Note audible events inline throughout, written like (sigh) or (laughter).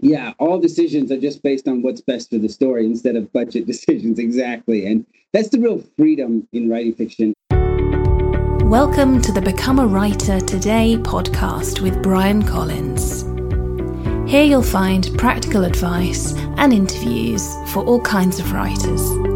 Yeah, all decisions are just based on what's best for the story instead of budget (laughs) decisions. Exactly. And that's the real freedom in writing fiction. Welcome to the Become a Writer Today podcast with Bryan Collins. Here you'll find practical advice and interviews for all kinds of writers.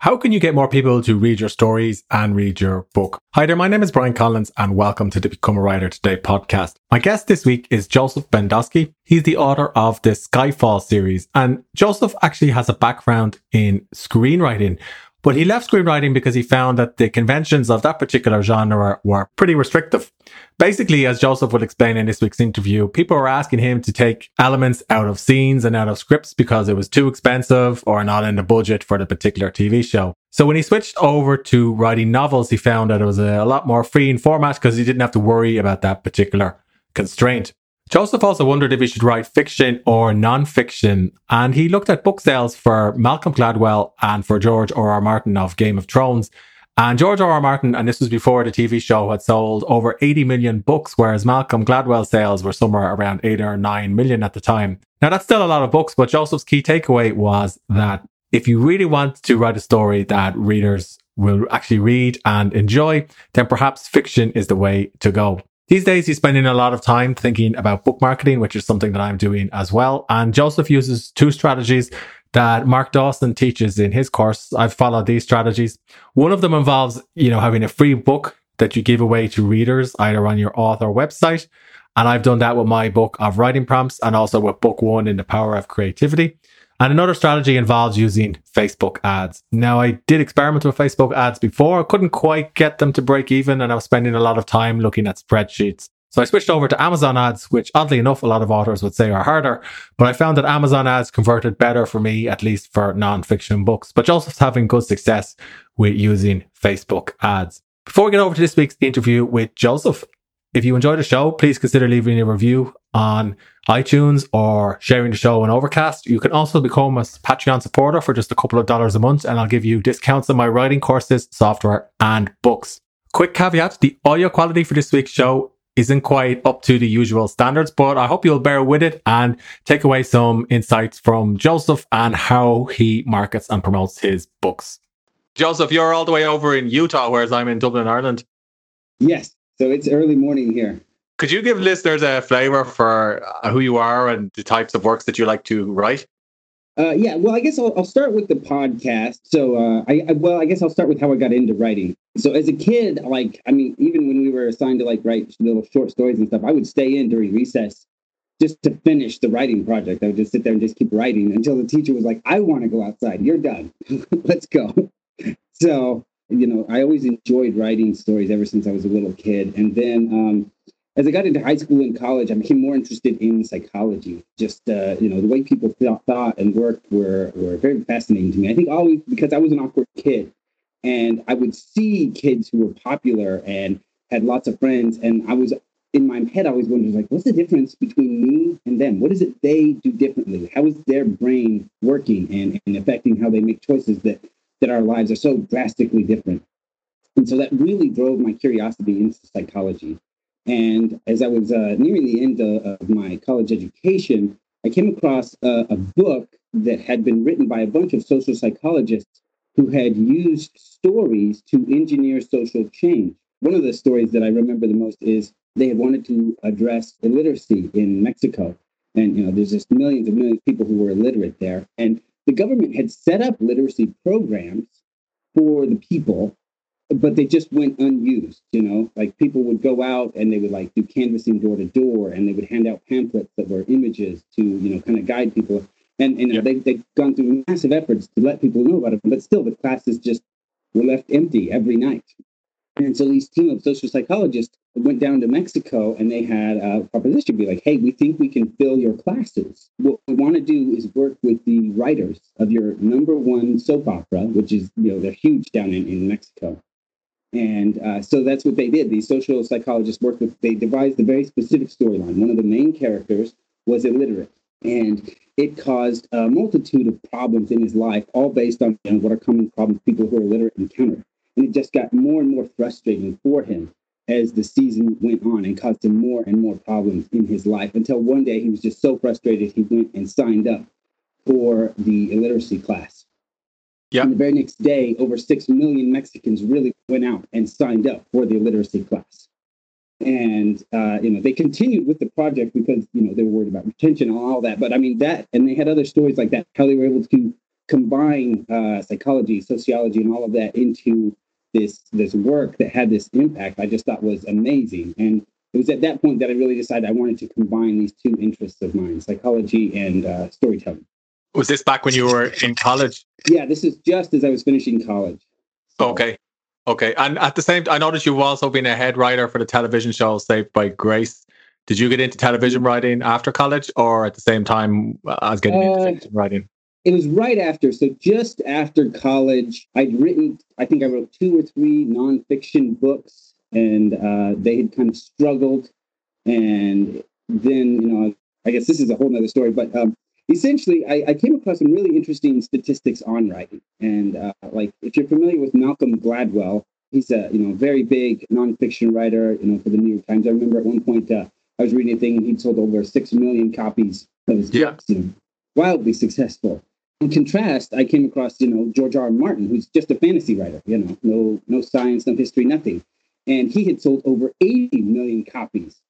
How can you get more people to read your stories and read your book? Hi there, my name is Bryan Collins and welcome to the Become a Writer Today podcast. My guest this week is Joseph Bendosky. He's the author of the Skyfall series and Joseph actually has a background in screenwriting, but he left screenwriting because he found that the conventions of that particular genre were pretty restrictive. Basically, as Joseph will explain in this week's interview, people were asking him to take elements out of scenes and out of scripts because it was too expensive or not in the budget for the particular TV show. So when he switched over to writing novels, he found that it was a lot more free in format because he didn't have to worry about that particular constraint. Joseph also wondered if he should write fiction or non-fiction, and he looked at book sales for Malcolm Gladwell and for George R. R. Martin of Game of Thrones. And George R. R. Martin, and this was before the TV show, had sold over 80 million books, whereas Malcolm Gladwell sales were somewhere around 8 or 9 million at the time. Now, that's still a lot of books, but Joseph's key takeaway was that if you really want to write a story that readers will actually read and enjoy, then perhaps fiction is the way to go. These days, he's spending a lot of time thinking about book marketing, which is something that I'm doing as well. And Joseph uses two strategies that Mark Dawson teaches in his course. I've followed these strategies. One of them involves, you know, having a free book that you give away to readers either on your author website. And I've done that with my book of writing prompts and also with book one in the power of creativity. And another strategy involves using Facebook ads. Now, I did experiment with Facebook ads before. I couldn't quite get them to break even, and I was spending a lot of time looking at spreadsheets. So I switched over to Amazon ads, which oddly enough, a lot of authors would say are harder. But I found that Amazon ads converted better for me, at least for non-fiction books. But Joseph's having good success with using Facebook ads. Before we get over to this week's interview with Joseph, if you enjoyed the show, please consider leaving a review on iTunes or sharing the show on Overcast. You can also become a Patreon supporter for just a couple of dollars a month, and I'll give you discounts on my writing courses, software, and books. Quick caveat the audio quality for this week's show isn't quite up to the usual standards, but I hope you'll bear with it and take away some insights from Joseph and how he markets and promotes his books. Joseph, you're all the way over in Utah, whereas I'm in Dublin, Ireland. Yes. So it's early morning here. Could you give listeners a flavor for uh, who you are and the types of works that you like to write? Uh, yeah, well, I guess I'll, I'll, start with the podcast. So, uh, I, I, well, I guess I'll start with how I got into writing. So, as a kid, like, I mean, even when we were assigned to like write little short stories and stuff, I would stay in during recess just to finish the writing project. I would just sit there and just keep writing until the teacher was like, "I want to go outside. You're done. (laughs) Let's go." So, you know, I always enjoyed writing stories ever since I was a little kid. And then um, as I got into high school and college, I became more interested in psychology. Just uh, you know, the way people thought and worked were were very fascinating to me. I think always because I was an awkward kid, and I would see kids who were popular and had lots of friends, and I was in my head I always wondered like, what's the difference between me and them? What is it they do differently? How is their brain working and, and affecting how they make choices that that our lives are so drastically different. And so that really drove my curiosity into psychology. And as I was uh, nearing the end of, of, my college education, I came across a, a book that had been written by a bunch of social psychologists who had used stories to engineer social change. One of the stories that I remember the most is they had wanted to address illiteracy in Mexico. And you know, there's just millions and millions of people who were illiterate there. And the government had set up literacy programs for the people, but they just went unused. You know, like people would go out and they would like do canvassing door to door, and they would hand out pamphlets that were images to you know kind of guide people. And and yep. they they've gone through massive efforts to let people know about it, but still the classes just were left empty every night. And so these team of social psychologists went down to Mexico and they had a proposition be like, hey, we think we can fill your classes. What we want to do is work with the writers of your number one soap opera, which is, you know, they're huge down in, in Mexico. And uh, so that's what they did. These social psychologists worked with, they devised a very specific storyline. One of the main characters was illiterate. And it caused a multitude of problems in his life, all based on you know, what are common problems people who are illiterate encounter. And it just got more and more frustrating for him as the season went on and caused him more and more problems in his life until one day he was just so frustrated he went and signed up for the illiteracy class. Yeah. And the very next day, over 6 million Mexicans really went out and signed up for the illiteracy class. And, uh, you know, they continued with the project because, you know, they were worried about retention and all that. But I mean, that, and they had other stories like that, how they were able to combine uh, psychology, sociology, and all of that into this this work that had this impact. I just thought was amazing, and it was at that point that I really decided I wanted to combine these two interests of mine: psychology and uh, storytelling. Was this back when you were in college? Yeah, this is just as I was finishing college. So. Okay. Okay. And at the same I noticed you've also been a head writer for the television show Saved by Grace. Did you get into television writing after college or at the same time as getting uh, into fiction writing? It was right after. So just after college, I'd written, I think I wrote two or three nonfiction books and uh, they had kind of struggled. And then, you know, I guess this is a whole nother story, but um, essentially I, I, came across some really interesting statistics on writing. And uh, like, if you're familiar with Malcolm Gladwell, he's a, you know, very big nonfiction writer, you know, for the New York Times. I remember at one point uh, I was reading a thing and he'd sold over 6 million copies of his yeah. books. You know, wildly successful. In contrast, I came across, you know, George R. R. Martin, who's just a fantasy writer, you know, no no science, no history, nothing. And he had sold over 80 million copies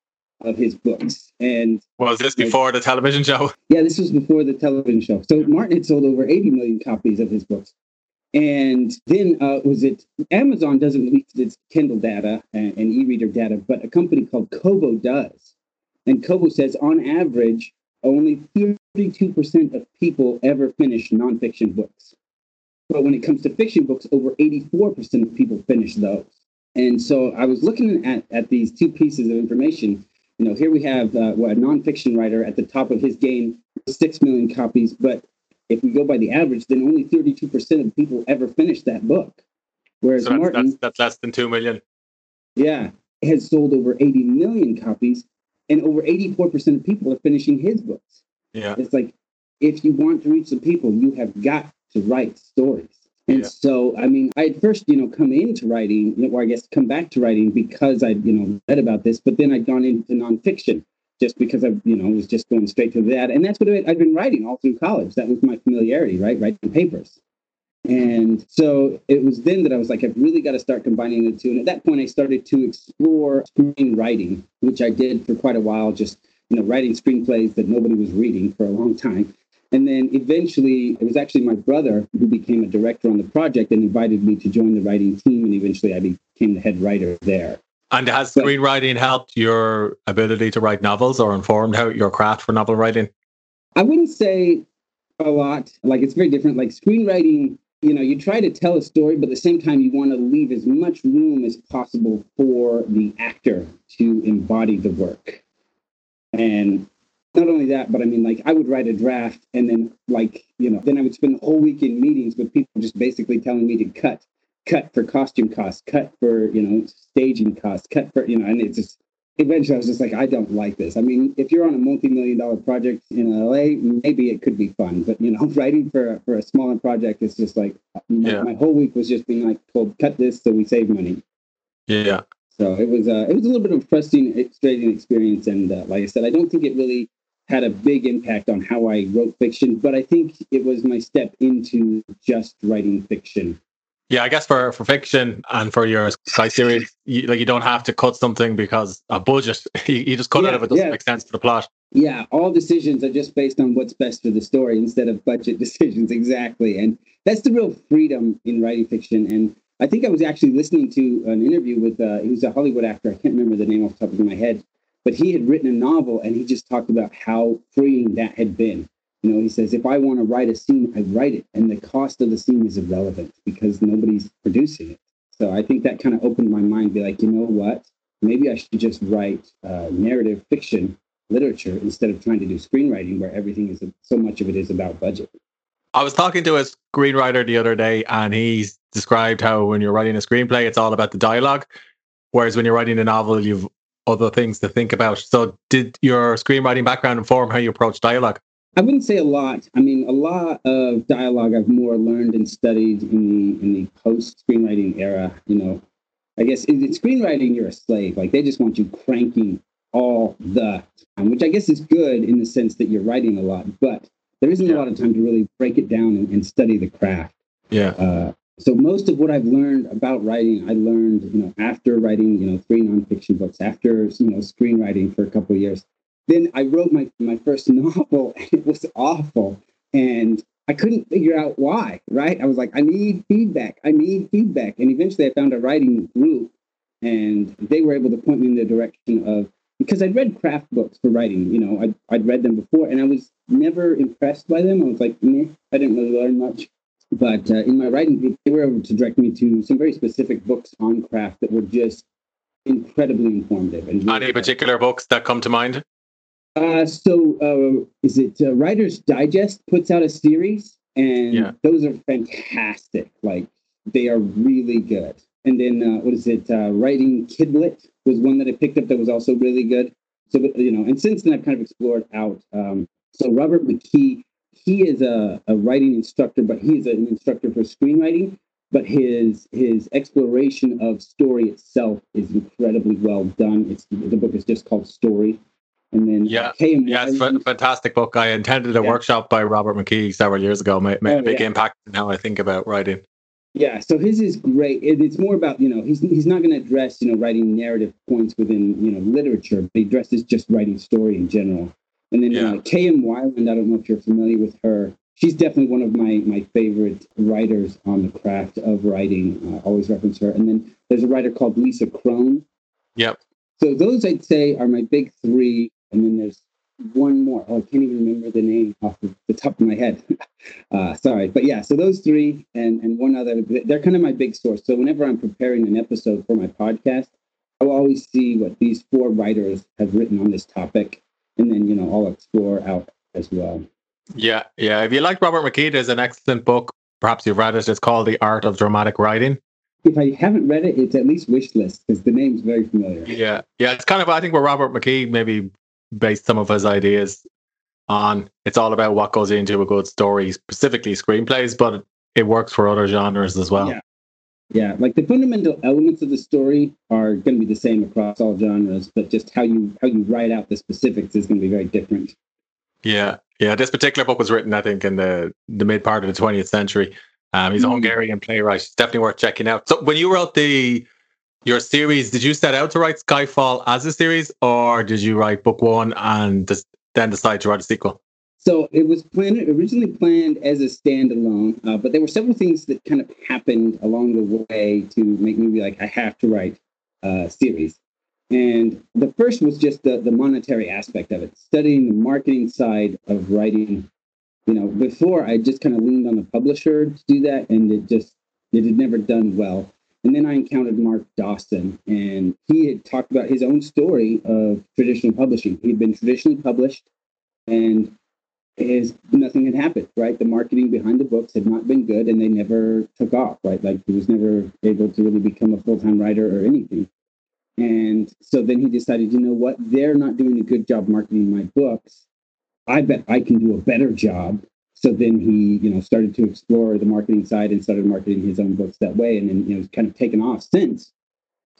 of his books. And was this before the television show? (laughs) Yeah, this was before the television show. So Martin had sold over 80 million copies of his books. And then uh, was it Amazon doesn't release its Kindle data and, and e-reader data, but a company called Kobo does. And Kobo says on average, only 32% of people ever finish nonfiction books. But when it comes to fiction books, over 84% of people finish those. And so I was looking at, at these two pieces of information. You know, here we have uh, a nonfiction writer at the top of his game, 6 million copies. But if we go by the average, then only 32% of people ever finish that book. Whereas so that's, Martin, that's, that's less than 2 million. Yeah, has sold over 80 million copies and over 84% of people are finishing his books. Yeah. It's like if you want to reach some people, you have got to write stories. And yeah. so, I mean, I had first, you know, come into writing, or I guess come back to writing because I'd, you know, read about this, but then I'd gone into nonfiction just because I, you know, was just going straight to that. And that's what I'd been writing all through college. That was my familiarity, right? Writing papers. And so it was then that I was like, I've really got to start combining the two. And at that point, I started to explore screenwriting, which I did for quite a while, just you know, writing screenplays that nobody was reading for a long time. And then eventually, it was actually my brother who became a director on the project and invited me to join the writing team. And eventually, I became the head writer there. And has but, screenwriting helped your ability to write novels or informed how your craft for novel writing? I wouldn't say a lot. Like it's very different. Like screenwriting you know, you try to tell a story, but at the same time, you want to leave as much room as possible for the actor to embody the work. And not only that, but I mean, like, I would write a draft and then, like, you know, then I would spend the whole week in meetings with people just basically telling me to cut, cut for costume costs, cut for, you know, staging costs, cut for, you know, and it's just, eventually I was just like, I don't like this. I mean, if you're on a multi-million dollar project in LA, maybe it could be fun, but you know, (laughs) writing for for a smaller project is just like my, yeah. my whole week was just being like told, cut this so we save money. Yeah. So it was uh, it was a little bit of a frustrating, frustrating experience, and uh, like I said, I don't think it really had a big impact on how I wrote fiction, but I think it was my step into just writing fiction yeah, I guess for, for fiction and for your sci series, you, like you don't have to cut something because a budget. (laughs) You, you just cut yeah, it if it doesn't yeah. make sense for the plot. Yeah, all decisions are just based on what's best for the story instead of budget (laughs) decisions. Exactly, and that's the real freedom in writing fiction. And I think I was actually listening to an interview with uh, he was a Hollywood actor. I can't remember the name off the top of my head, but he had written a novel and he just talked about how freeing that had been you know, he says, if I want to write a scene, I write it. And the cost of the scene is irrelevant because nobody's producing it. So I think that kind of opened my mind, be like, you know what? Maybe I should just write uh, narrative fiction literature instead of trying to do screenwriting where everything is so much of it is about budget. I was talking to a screenwriter the other day and he described how when you're writing a screenplay, it's all about the dialogue. Whereas when you're writing a novel, you've other things to think about. So did your screenwriting background inform how you approach dialogue? I wouldn't say a lot. I mean, a lot of dialogue I've more learned and studied in the in the post screenwriting era. You know, I guess in, in screenwriting, you're a slave. Like they just want you cranking all the time, which I guess is good in the sense that you're writing a lot, but there isn't Yeah. a lot of time to really break it down and, and study the craft. Yeah. Uh, so most of what I've learned about writing, I learned, you know, after writing, you know, three nonfiction books, after you know, screenwriting for a couple of years. Then I wrote my my first (laughs) novel, and it was awful, and I couldn't figure out why. Right? I was like, I need feedback. I need feedback, and eventually I found a writing group, and they were able to point me in the direction of because I'd read craft books for writing. You know, I'd I'd read them before, and I was never impressed by them. I was like, meh, I didn't really learn much. But uh, in my writing group, they were able to direct me to some very specific books on craft that were just incredibly informative. And Any particular books that come to mind? Uh, so uh, is it uh, Writer's Digest puts out a series, and Yeah. those are fantastic. Like they are really good. And then uh, what is it? Uh, Writing Kidlit was one that I picked up that was also really good. So you know, and since then I've kind of explored out. Um, so Robert McKee, he is a, a writing instructor, but he is an instructor for screenwriting. But his his exploration of story itself is incredibly well done. It's the book is just called Story, and then Yeah. K.M. Yeah, it's a fantastic book. I attended a Yeah. workshop by Robert McKee several years ago. Made, made Oh, a big yeah. impact in how I think about writing. Yeah, so his is great. It, it's more about you know he's he's not going to address you know writing narrative points within you know literature, but he addresses just writing story in general. And then Yeah. uh, K.M. Weiland, I don't know if you're familiar with her. She's definitely one of my my favorite writers on the craft of writing. I always reference her. And then there's a writer called Lisa Cron. Yep. So those I'd say are my big three. And then there's one more. Oh, I can't even remember the name off of the top of my head. (laughs) uh, sorry, but yeah. So those three and and one other. They're kind of my big source. So whenever I'm preparing an episode for my podcast, I will always see what these four writers have written on this topic, and then you know I'll explore out as well. Yeah, yeah. If you like Robert McKee, there's an excellent book. Perhaps you've read it. It's called The Art of Dramatic Writing. If I haven't read it, it's at least wish list because the name's very familiar. Yeah, yeah. It's kind of I think where Robert McKee maybe based some of his ideas on. It's all about what goes into a good story, specifically screenplays, but it works for other genres as well. Yeah. Yeah, like the fundamental elements of the story are going to be the same across all genres, but just how you how you write out the specifics is going to be very different. Yeah, yeah. This particular book was written, I think, in the the mid part of the 20th century. Um, he's a Mm. Hungarian playwright. It's definitely worth checking out. So, when you wrote the your series, did you set out to write Skyfall as a series, or did you write book one and just then decide to write a sequel? So it was planned originally planned as a standalone, uh, but there were several things that kind of happened along the way to make me be like, I have to write a series. And the first was just the, the monetary aspect of it, studying the marketing side of writing. You know, before I just kind of leaned on the publisher to do that, and it just it had never done well. And then I encountered Mark Dawson, and he had talked about his own story of traditional publishing. He had been traditionally published, and is nothing had happened, right? The marketing behind the books had not been good and they never took off, right? Like he was never able to really become a full time writer or anything. And so then he decided, you know what? They're not doing a good job marketing my books. I bet I can do a better job. So then he, you know, started to explore the marketing side and started marketing his own books that way. And then, you know, it's kind of taken off since,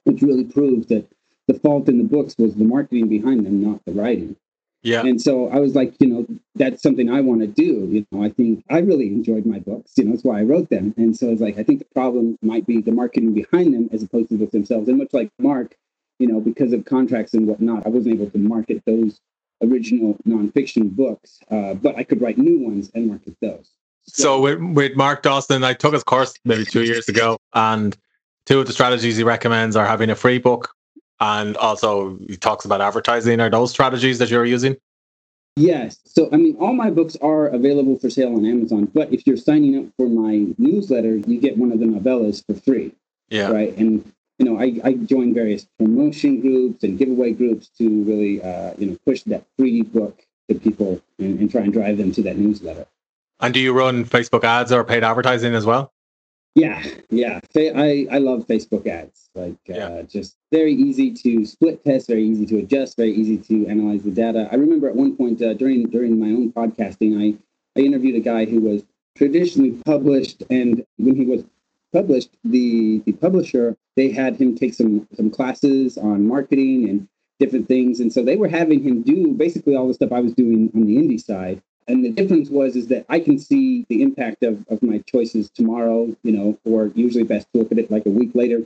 which really proves that the fault in the books was the marketing behind them, not the writing. Yeah, And so I was like, you know, that's something I want to do. You know, I think I really enjoyed my books. You know, that's why I wrote them. And so it's like, I think the problem might be the marketing behind them as opposed to the books themselves. And much like Mark, you know, because of contracts and whatnot, I wasn't able to market those original nonfiction books, uh, but I could write new ones and market those. So with, with Mark Dawson, I took his course maybe two years ago, and two of the strategies he recommends are having a free book, and also he talks about advertising. Are those strategies that you're using? Yes. So, I mean, all my books are available for sale on Amazon, but if you're signing up for my newsletter, you get one of the novellas for free. Yeah, right? And you know, I, I join various promotion groups and giveaway groups to really, uh, you know, push that free book to people and, and try and drive them to that newsletter. and do you run Facebook ads or paid advertising as well? Yeah, yeah. I, I love Facebook ads. Like, uh, just very easy to split test, very easy to adjust, very easy to analyze the data. I remember at one point uh, during during my own podcasting, I I interviewed a guy who was traditionally published, and when he was published, the the publisher they had him take some some classes on marketing and different things, and so they were having him do basically all the stuff I was doing on the indie side. And the difference was is that I can see the impact of of my choices tomorrow, you know, or usually best to look at it like a week later.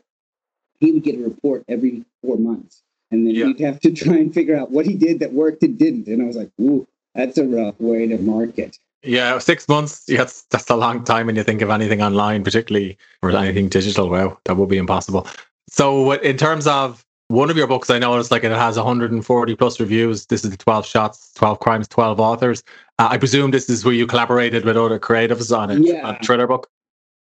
He would get a report every four months, and then Yeah. he'd have to (laughs) try and figure out what he did that worked and didn't. And I was like, ooh, that's a rough way to market. Yeah, six months. Yeah, that's, that's a long time when you think of anything online, particularly or anything digital. Wow, that would be impossible. So, what- in terms of one of your books, I noticed like it has 140 plus reviews. This is the 12 shots, 12 crimes, 12 authors. Uh, I presume this is where you collaborated with other creatives on it. Yeah. A thriller book.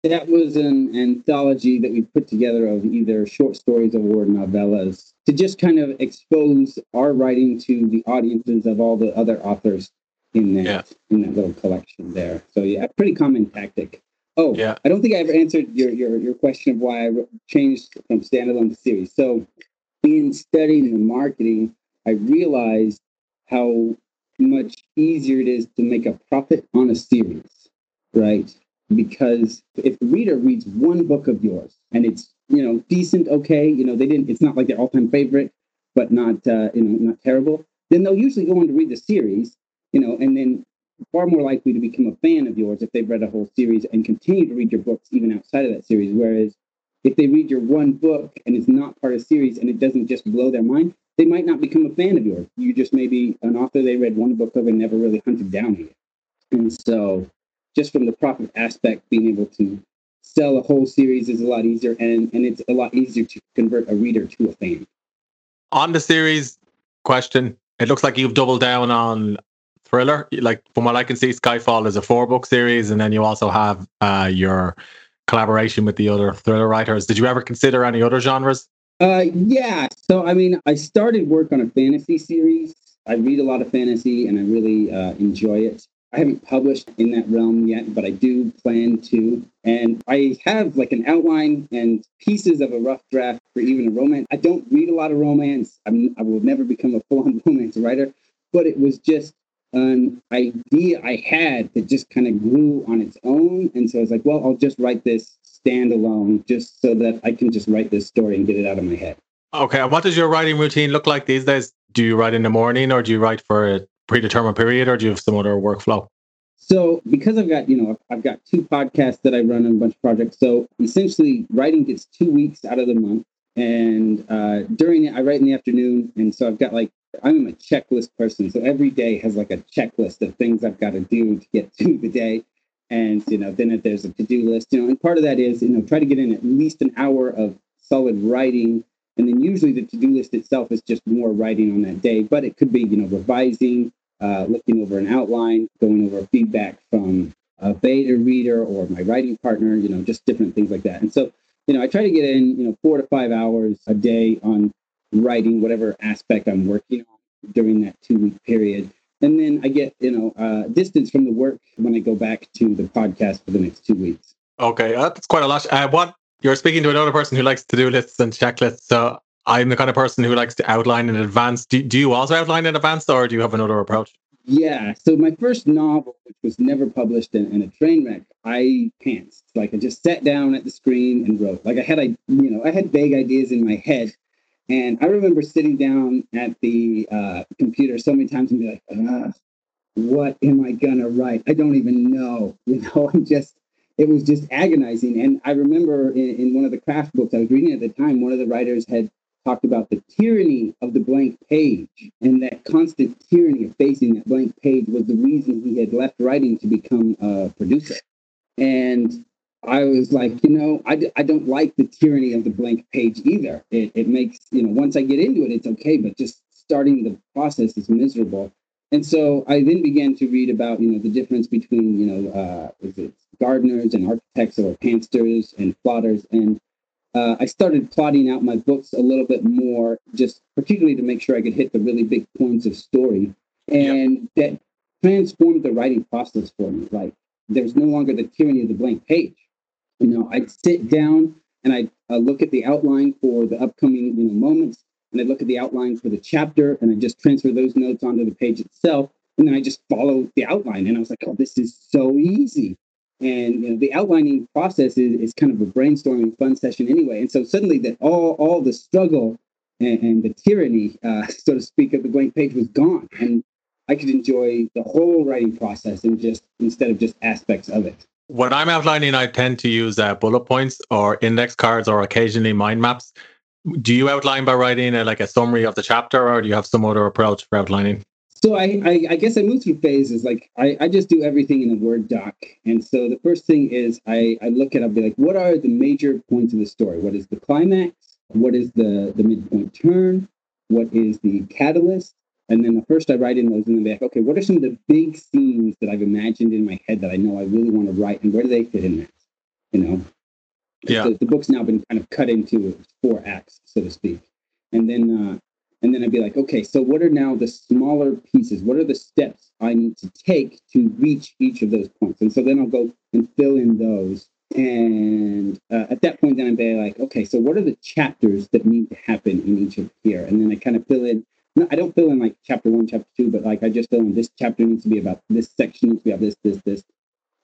That was an anthology that we put together of either short stories or novellas to just kind of expose our writing to the audiences of all the other authors in that Yeah. in that little collection there. So yeah, pretty common tactic. Oh, Yeah. I don't think I ever answered your your, your question of why I changed from standalone to series. So in studying the marketing, I realized how much easier it is to make a profit on a series, right? Because if the reader reads one book of yours and it's you know decent, okay, you know they didn't, it's not like their all-time favorite, but not uh, you know not terrible, then they'll usually go on to read the series, you know, and then far more likely to become a fan of yours if they've read a whole series and continue to read your books even outside of that series. Whereas if they read your one book and it's not part of a series and it doesn't just blow their mind, they might not become a fan of yours. You just may be an author they read one book of and never really hunted down. And so, just from the profit aspect, being able to sell a whole series is a lot easier, and, and it's a lot easier to convert a reader to a fan. On the series question, it looks like you've doubled down on thriller. Like from what I can see, Skyfall is a four book series, and then you also have uh, your collaboration with the other thriller writers. Did you ever consider any other genres? Uh, yeah. So, I mean, I started work on a fantasy series. I read a lot of fantasy, and I really uh, enjoy it. I haven't published in that realm yet, but I do plan to. And I have like an outline and pieces of a rough draft for even a romance. I don't read a lot of romance. I'm, I will never become a full on (laughs) romance writer, but it was just an idea I had that just kind of grew on its own. And so I was like, well, I'll just write this standalone just so that I can just write this story and get it out of my head. Okay. And what does your writing routine look like these days? Do you write in the morning, or do you write for a predetermined period, or do you have some other workflow? So because I've got, you know, I've got two podcasts that I run and a bunch of projects. So essentially writing gets two weeks out of the month. And uh, during it, I write in the afternoon. And so I've got like, I'm a checklist person. So every day has like a checklist of things I've got to do to get (laughs) through the day. And, you know, then if there's a to-do list, you know, and part of that is, you know, try to get in at least an hour of solid writing. And then usually the to-do list itself is just more writing on that day, but it could be, you know, revising, uh, looking over an outline, going over feedback from a beta reader or my writing partner, you know, just different things like that. And so, you know, I try to get in, you know, four to five hours a day on writing whatever aspect I'm working on during that two week period. And then I get, you know, uh, distance from the work when I go back to the podcast for the next two weeks. Okay, uh, that's quite a lot. Uh, what you're speaking to another person who likes to do lists and checklists. So I'm the kind of person who likes to outline in advance. Do, do you also outline in advance, or do you have another approach? Yeah. So my first novel, which was never published in, a train wreck, I pantsed. Like I just sat down at the screen and wrote. Like I had, I you know, I had vague ideas in my head, and I remember sitting down at the uh, computer so many times and be like, ah, "What am I gonna write? I don't even know." (laughs) You know, I'm just. It was just agonizing. And I remember in, in one of the craft books I was reading at the time, one of the writers had talked about the tyranny of the blank page and that constant tyranny of facing that blank page was the reason he had left writing to become a producer and i was like you know i, d- I don't like the tyranny of the blank page either it, it makes you know once i get into it it's okay but just starting the process is miserable and so i then began to read about you know the difference between you know uh, is it gardeners and architects or pantsers and plotters and uh, I started plotting out my books a little bit more, just particularly to make sure I could hit the really big points of story. And that transformed the writing process for me. Like there's no longer the tyranny of the blank page. You know, I'd sit down and I'd uh, look at the outline for the upcoming, you know, moments, and I'd look at the outline for the chapter, and I just transfer those notes onto the page itself, and then I just follow the outline. And I was like, oh, this is so easy. and you know, the outlining process is, is kind of a brainstorming fun session anyway. And so suddenly that all all the struggle and, and the tyranny, uh, (laughs) so to speak, of the blank page was gone, and I could enjoy the whole writing process and just instead of just aspects of it. When I'm outlining, I tend to use uh, bullet points or index cards or occasionally mind maps. Do you outline by writing a, like a summary of the chapter, or do you have some other approach for outlining? So I, I, I, guess I move through phases. Like I, I just do everything in a Word doc. And so the first thing is I, I look at I'll be like, what are the major points of the story? What is the climax? What is the the midpoint turn? What is the catalyst? And then the first I write in those in the back, okay, what are some of the big scenes that I've imagined in my head that I know I really want to write and where do they fit in that? You know? Yeah. So the book's now been kind of cut into four acts, so to speak. And then uh, and then I'd be like, okay, so what are now the smaller pieces? What are the steps I need to take to reach each of those points? And so then I'll go and fill in those. And uh, at that point, then I'd be like, okay, so what are the chapters that need to happen in each of here? And then I kind of fill in. I don't fill in like chapter one, chapter two, but like I just fill in this chapter needs to be about this section needs to be about this, this, this.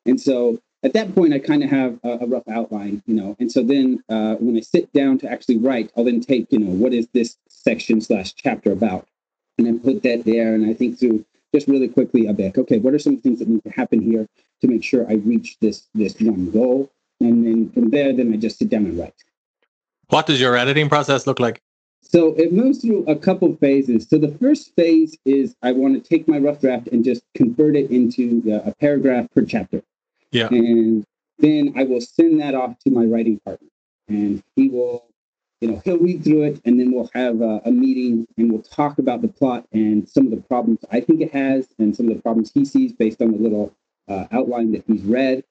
And so at that point, I kind of have a, a, rough outline, you know. And so then uh, when I sit down to actually write, I'll then take, you know, what is this section slash chapter about, and then put that there. And I think through just really quickly, a bit, okay, what are some things that need to happen here to make sure I reach this this one goal? And then from there, then I just sit down and write. What does your editing process look like? So it moves through a couple phases. So the first phase is I want to take my rough draft and just convert it into a paragraph per chapter. Yeah. And then I will send that off to my writing partner, and he will, you know, he'll read through it, and then we'll have a, a meeting and we'll talk about the plot and some of the problems I think it has, and some of the problems he sees based on the little uh, outline that he's read,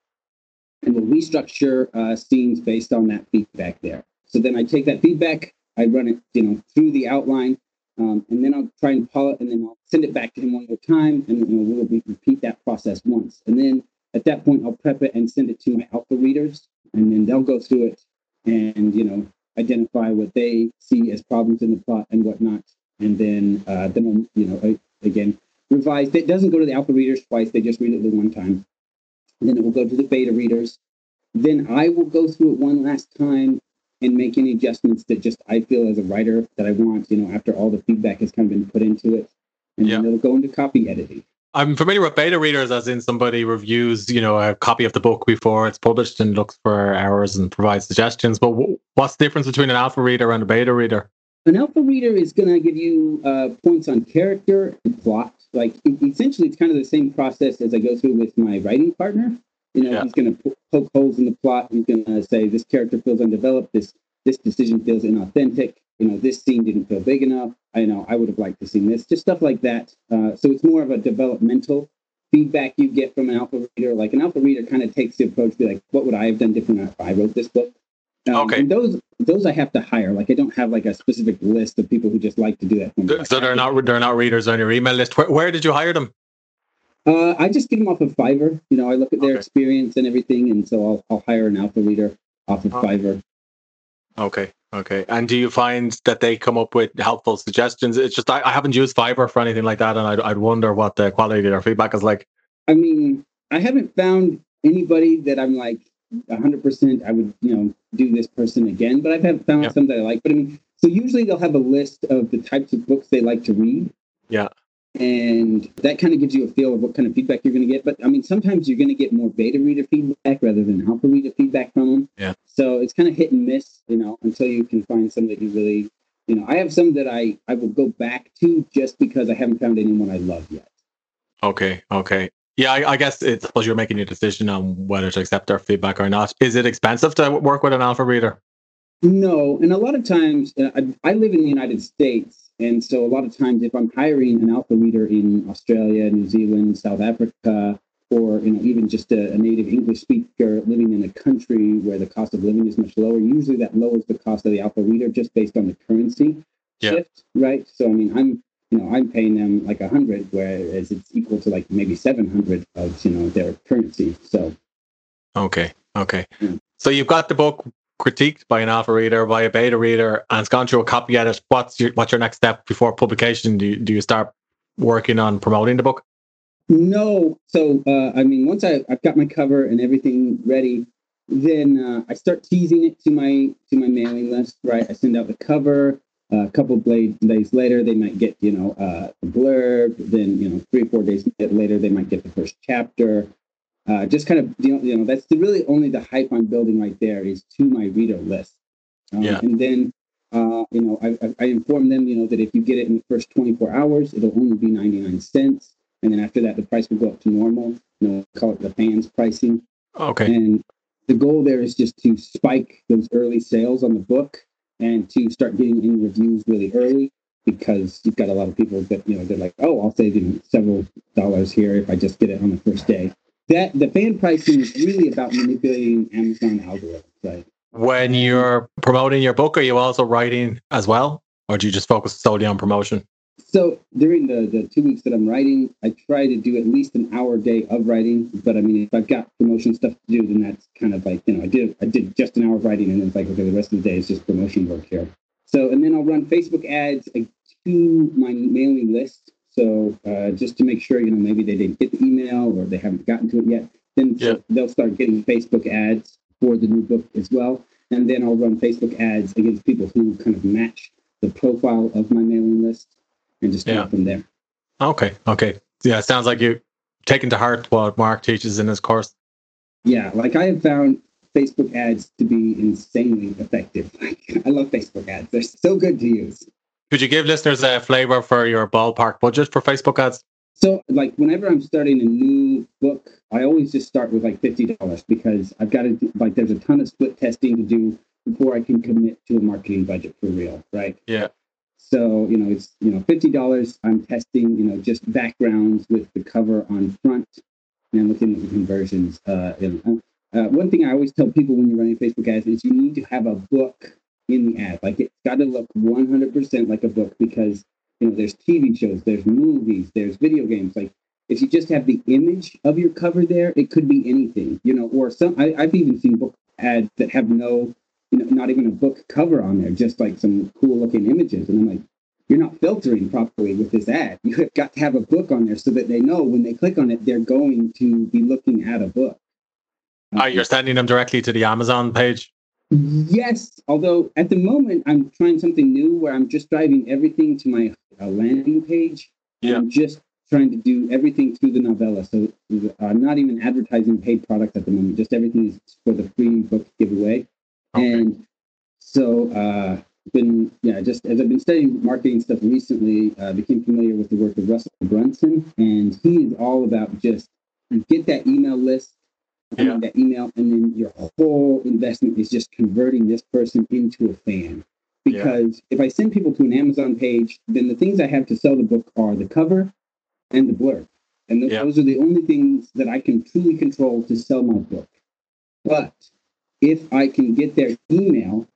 and we'll restructure uh, scenes based on that feedback there. So then I take that feedback, I run it, you know, through the outline, um, and then I'll try and pull it, and then I'll send it back to him one more time, and you know, we'll repeat that process once, and then at that point, I'll prep it and send it to my alpha readers, and then they'll go through it and you know identify what they see as problems in the plot and whatnot, and then uh, then you know again revise. It doesn't go to the alpha readers twice; they just read it the one time. then it will go to the beta readers. Then I will go through it one last time and make any adjustments that just I feel as a writer that I want. You know, after all the feedback has kind of been put into it, and yeah. then it'll go into copy editing. I'm familiar with beta readers, as in somebody reviews, you know, a copy of the book before it's published and looks for errors and provides suggestions. But w- what's the difference between an alpha reader and a beta reader? An alpha reader is going to give you uh, points on character and plot. Like essentially, it's kind of the same process as I go through with my writing partner. You know, yeah. he's going to poke holes in the plot. He's going to say this character feels undeveloped. This this decision feels inauthentic you know, this scene didn't feel big enough. I know I would have liked to see this, just stuff like that. Uh, so it's more of a developmental feedback you get from an alpha reader. Like an alpha reader kind of takes the approach, be like, what would I have done different if I wrote this book? Um, okay. And those those I have to hire. Like I don't have like a specific list of people who just like to do that. So they're not they're not readers on your email list. Where, where did you hire them? Uh, I just get them off of Fiverr. You know, I look at their okay. experience and everything, and so I'll I'll hire an alpha reader off of okay. Fiverr. Okay. Okay. And do you find that they come up with helpful suggestions? It's just I, I haven't used Fiverr for anything like that, and I'd, I'd wonder what the quality of their feedback is like. I mean, I haven't found anybody that I'm like 100%. I would you know do this person again, but I've had found yep. some that I like. But I mean, so usually they'll have a list of the types of books they like to read. Yeah and that kind of gives you a feel of what kind of feedback you're going to get. But I mean, sometimes you're going to get more beta reader feedback rather than alpha reader feedback from them. Yeah. So it's kind of hit and miss, you know, until you can find some that you really, you know, I have some that I I will go back to just because I haven't found anyone I love yet. Okay. Okay. Yeah, I, I guess it's suppose you're making a decision on whether to accept their feedback or not. Is it expensive to work with an alpha reader? No, and a lot of times uh, I, I live in the United States, and so a lot of times if I'm hiring an alpha reader in Australia, New Zealand, South Africa, or you know even just a, a, native English speaker living in a country where the cost of living is much lower, usually that lowers the cost of the alpha reader just based on the currency yeah. shift, right? So I mean, I'm you know I'm paying them like a hundred, whereas it's equal to like maybe seven hundred of you know their currency. So okay, okay. Yeah. So you've got the book critiqued by an alpha reader, by a beta reader, and it's gone through a copy edit, what's your what's your next step before publication? Do you, do you start working on promoting the book? No. So, uh, I mean, once I, I've got my cover and everything ready, then uh, I start teasing it to my to my mailing list. Right, I send out the cover. Uh, a couple of days later, they might get you know uh, a blurb. Then you know three or four days later, they might get the first chapter. Uh, just kind of you know, you know that's the, really only the hype I'm building right there is to my reader list. Um, yeah. And then uh, you know I, I, I inform them you know that if you get it in the first 24 hours, it'll only be 99 cents, and then after that, the price will go up to normal. You know, call it the fans pricing. Okay. And the goal there is just to spike those early sales on the book and to start getting in reviews really early because you've got a lot of people that you know they're like, oh, I'll save you several dollars here if I just get it on the first day. That the fan pricing is really about manipulating Amazon algorithms, right? When you're promoting your book, are you also writing as well, or do you just focus solely on promotion? So during the, the two weeks that I'm writing, I try to do at least an hour a day of writing. But I mean, if I've got promotion stuff to do, then that's kind of like, you know, I did I did just an hour of writing and then it's like, okay, the rest of the day is just promotion work here. So and then I'll run Facebook ads to my mailing list. So uh, just to make sure, you know, maybe they didn't get the email or they haven't gotten to it yet, then yeah. they'll start getting Facebook ads for the new book as well. And then I'll run Facebook ads against people who kind of match the profile of my mailing list and just yeah. from there. Okay. Okay. Yeah. It sounds like you're taking to heart what Mark teaches in his course. Yeah. Like I have found Facebook ads to be insanely effective. (laughs) Like I love Facebook ads. They're so good to use. Could you give listeners a flavor for your ballpark budget for Facebook ads? So, like, whenever I'm starting a new book, I always just start with like fifty dollars because I've got to like. There's a ton of split testing to do before I can commit to a marketing budget for real, right? Yeah. So, you know, it's, you know, $50. I'm testing, you know, just backgrounds with the cover on front and looking at the conversions. Uh, and, uh, one thing I always tell people when you're running Facebook ads is you need to have a book in the ad. Like it's got to look 100% like a book because, you know, there's TV shows, there's movies, there's video games. Like if you just have the image of your cover there, it could be anything, you know, or some, I, I've even seen book ads that have no you know, not even a book cover on there, just like some cool looking images. And I'm like, you're not filtering properly with this ad. You have got to have a book on there so that they know when they click on it, they're going to be looking at a book. Oh, you're sending them directly to the Amazon page? Yes, although at the moment I'm trying something new where I'm just driving everything to my uh, landing page. Yeah. I'm just trying to do everything through the novella. So I'm not even advertising paid product at the moment. Just everything is for the free book giveaway. Okay. And so, uh, been yeah, just as I've been studying marketing stuff recently, uh, became familiar with the work of Russell Brunson, and he is all about just get that email list, yeah. that email, and then your whole investment is just converting this person into a fan. Because yeah. if I send people to an Amazon page, then the things I have to sell the book are the cover and the blurb, and th- yeah. those are the only things that I can truly control to sell my book. But if I can get their email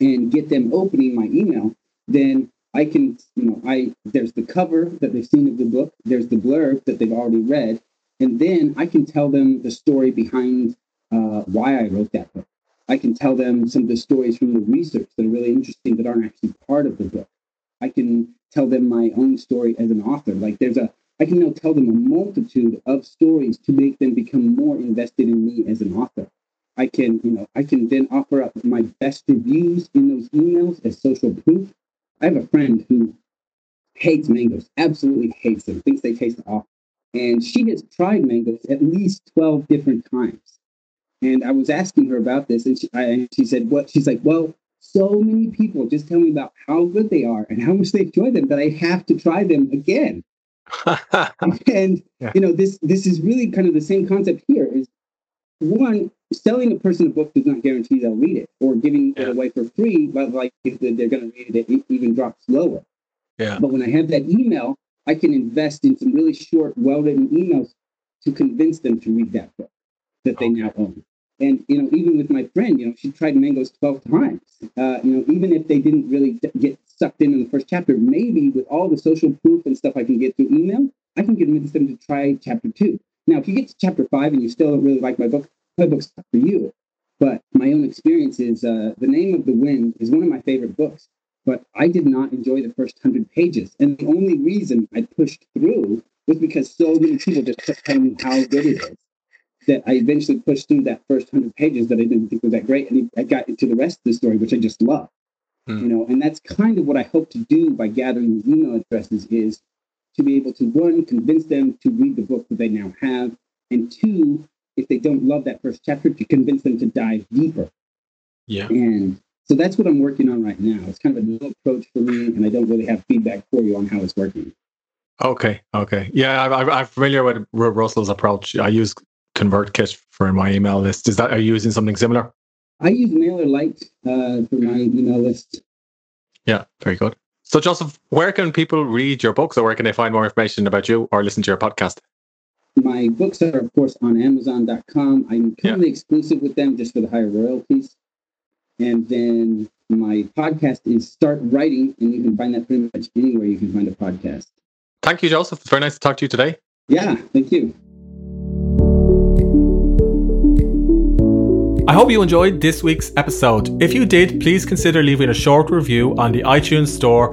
and get them opening my email, then I can, you know, I there's the cover that they've seen of the book, there's the blurb that they've already read, and then I can tell them the story behind uh, why I wrote that book. I can tell them some of the stories from the research that are really interesting that aren't actually part of the book. I can tell them my own story as an author. Like there's a, I can now tell them a multitude of stories to make them become more invested in me as an author. I can, you know, I can then offer up my best reviews in those emails as social proof. I have a friend who hates mangoes, absolutely hates them, thinks they taste awful. And she has tried mangoes at least 12 different times. And I was asking her about this, and she, I, and she said, What? She's like, Well, so many people just tell me about how good they are and how much they enjoy them that I have to try them again. (laughs) and yeah. you know, this this is really kind of the same concept here is one, selling a person a book does not guarantee they'll read it, or giving yeah. it away for free, but like if they're going to read it, it even drops lower. Yeah. But when I have that email, I can invest in some really short, well-written emails to convince them to read that book that they now own. And you know, even with my friend, you know, she tried mangoes twelve times. Uh, you know, even if they didn't really get sucked in in the first chapter, maybe with all the social proof and stuff I can get through email, I can convince them to try chapter two. Now, if you get to chapter five and you still don't really like my book, my book's not for you. But my own experience is uh, The Name of the Wind is one of my favorite books, but I did not enjoy the first hundred pages. And the only reason I pushed through was because so many people just kept telling me how good it is that I eventually pushed through that first hundred pages that I didn't think was that great, and I got into the rest of the story, which I just love. Mm. You know, and that's kind of what I hope to do by gathering email addresses is to be able to one convince them to read the book that they now have, and two, if they don't love that first chapter, to convince them to dive deeper. Yeah. And so that's what I'm working on right now. It's kind of a new approach for me, and I don't really have feedback for you on how it's working. Okay, okay, yeah, I, am familiar with Russell's approach. I use ConvertKit for my email list. Is that are you using something similar? I use MailerLite uh, for my email list. Yeah, very good. So, Joseph, where can people read your books, or where can they find more information about you, or listen to your podcast? My books are, of course, on Amazon.com. I'm currently yeah. exclusive with them just for the higher royalties. And then my podcast is Start Writing, and you can find that pretty much anywhere you can find a podcast. Thank you, Joseph. It's very nice to talk to you today. Yeah, thank you. I hope you enjoyed this week's episode. If you did, please consider leaving a short review on the iTunes Store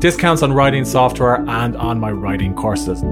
discounts on writing software, and on my writing courses.